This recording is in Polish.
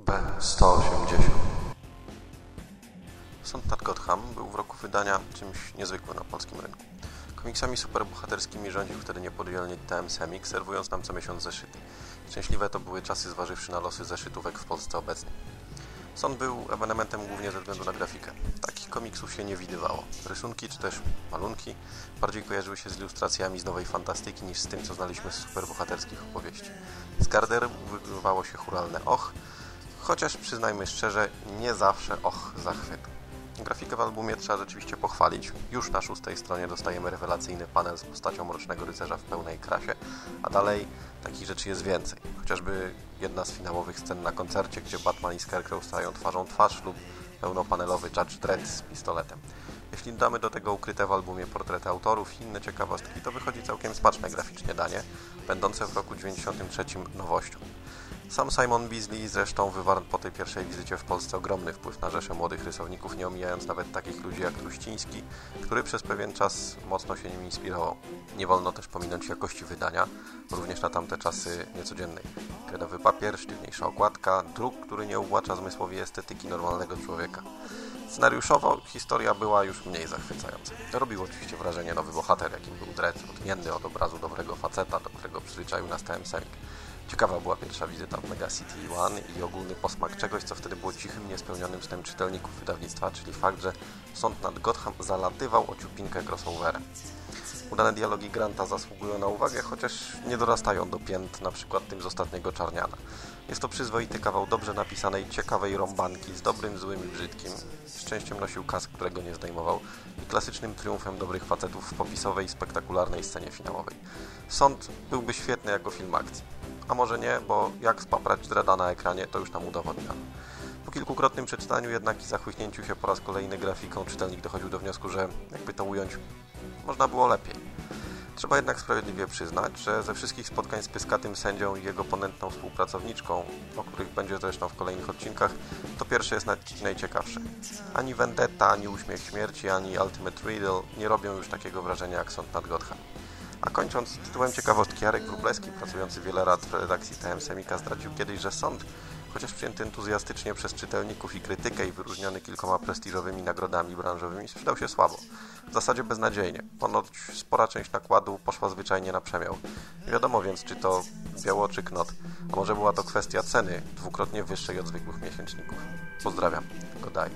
B180 Sąd nad Gotham był w roku wydania czymś niezwykłym na polskim rynku. Komiksami superbohaterskimi rządził wtedy niepodzielnie TM Semik, serwując nam co miesiąc zeszyty. Szczęśliwe to były czasy zważywszy na losy zeszytówek w Polsce obecnej. Sąd był ewenementem głównie ze względu na grafikę. Takich komiksów się nie widywało. Rysunki czy też malunki bardziej kojarzyły się z ilustracjami z nowej fantastyki niż z tym, co znaliśmy z superbohaterskich opowieści. Z Garder wygrywało się churalne och, chociaż przyznajmy szczerze, nie zawsze och zachwytu. Grafikę w albumie trzeba rzeczywiście pochwalić. Już na szóstej stronie dostajemy rewelacyjny panel z postacią Mrocznego Rycerza w pełnej krasie, a dalej takich rzeczy jest więcej. Chociażby jedna z finałowych scen na koncercie, gdzie Batman i Scarecrow stają twarzą twarz lub pełnopanelowy Judge Dredd z pistoletem. Jeśli dodamy do tego ukryte w albumie portrety autorów i inne ciekawostki, to wychodzi całkiem smaczne graficznie danie, będące w roku 93 nowością. Sam Simon Beasley zresztą wywarł po tej pierwszej wizycie w Polsce ogromny wpływ na rzeszę młodych rysowników, nie omijając nawet takich ludzi jak Truściński, który przez pewien czas mocno się nim inspirował. Nie wolno też pominąć jakości wydania, również na tamte czasy niecodziennej. Kredowy papier, sztywniejsza okładka, druk, który nie uwłacza zmysłowi estetyki normalnego człowieka. Scenariuszowo historia była już mniej zachwycająca. Robił oczywiście wrażenie nowy bohater, jakim był Dredd, odmienny od obrazu dobrego faceta, do którego przyzwyczaił nas TM. Ciekawa była pierwsza wizyta w Mega City One i ogólny posmak czegoś, co wtedy było cichym, niespełnionym snem czytelników wydawnictwa, czyli fakt, że sąd nad Gotham zalatywał o ciupinkę crossoverem. Udane dialogi Granta zasługują na uwagę, chociaż nie dorastają do pięt na przykład tym z ostatniego Czarniana. Jest to przyzwoity kawał dobrze napisanej, ciekawej rąbanki z dobrym, złym i brzydkim. Szczęściem nosił kask, którego nie zdejmował i klasycznym triumfem dobrych facetów w popisowej, spektakularnej scenie finałowej. Sąd byłby świetny jako film akcji. A może nie, bo jak spaprać Dreda na ekranie, to już nam udowodniono. Po kilkukrotnym przeczytaniu jednak i zachłyśnięciu się po raz kolejny grafiką, czytelnik dochodził do wniosku, że, jakby to ująć, można było lepiej. Trzeba jednak sprawiedliwie przyznać, że ze wszystkich spotkań z pyskatym sędzią i jego ponętną współpracowniczką, o których będzie zresztą w kolejnych odcinkach, to pierwsze jest najciekawsze. Ani Vendetta, ani Uśmiech Śmierci, ani Ultimate Riddle nie robią już takiego wrażenia jak Sąd nad Gotham. A kończąc tytułem ciekawostki, Jarek Wróblewski, pracujący wiele lat w redakcji TM Semika, zdradził kiedyś, że sąd, chociaż przyjęty entuzjastycznie przez czytelników i krytykę i wyróżniony kilkoma prestiżowymi nagrodami branżowymi, sprzedał się słabo. W zasadzie beznadziejnie. Ponoć spora część nakładu poszła zwyczajnie na przemiał. Nie wiadomo więc, czy to biało czy knot, a może była to kwestia ceny, dwukrotnie wyższej od zwykłych miesięczników. Pozdrawiam. Godaj.